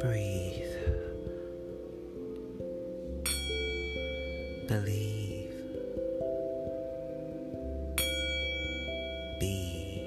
Breathe. Believe. Be.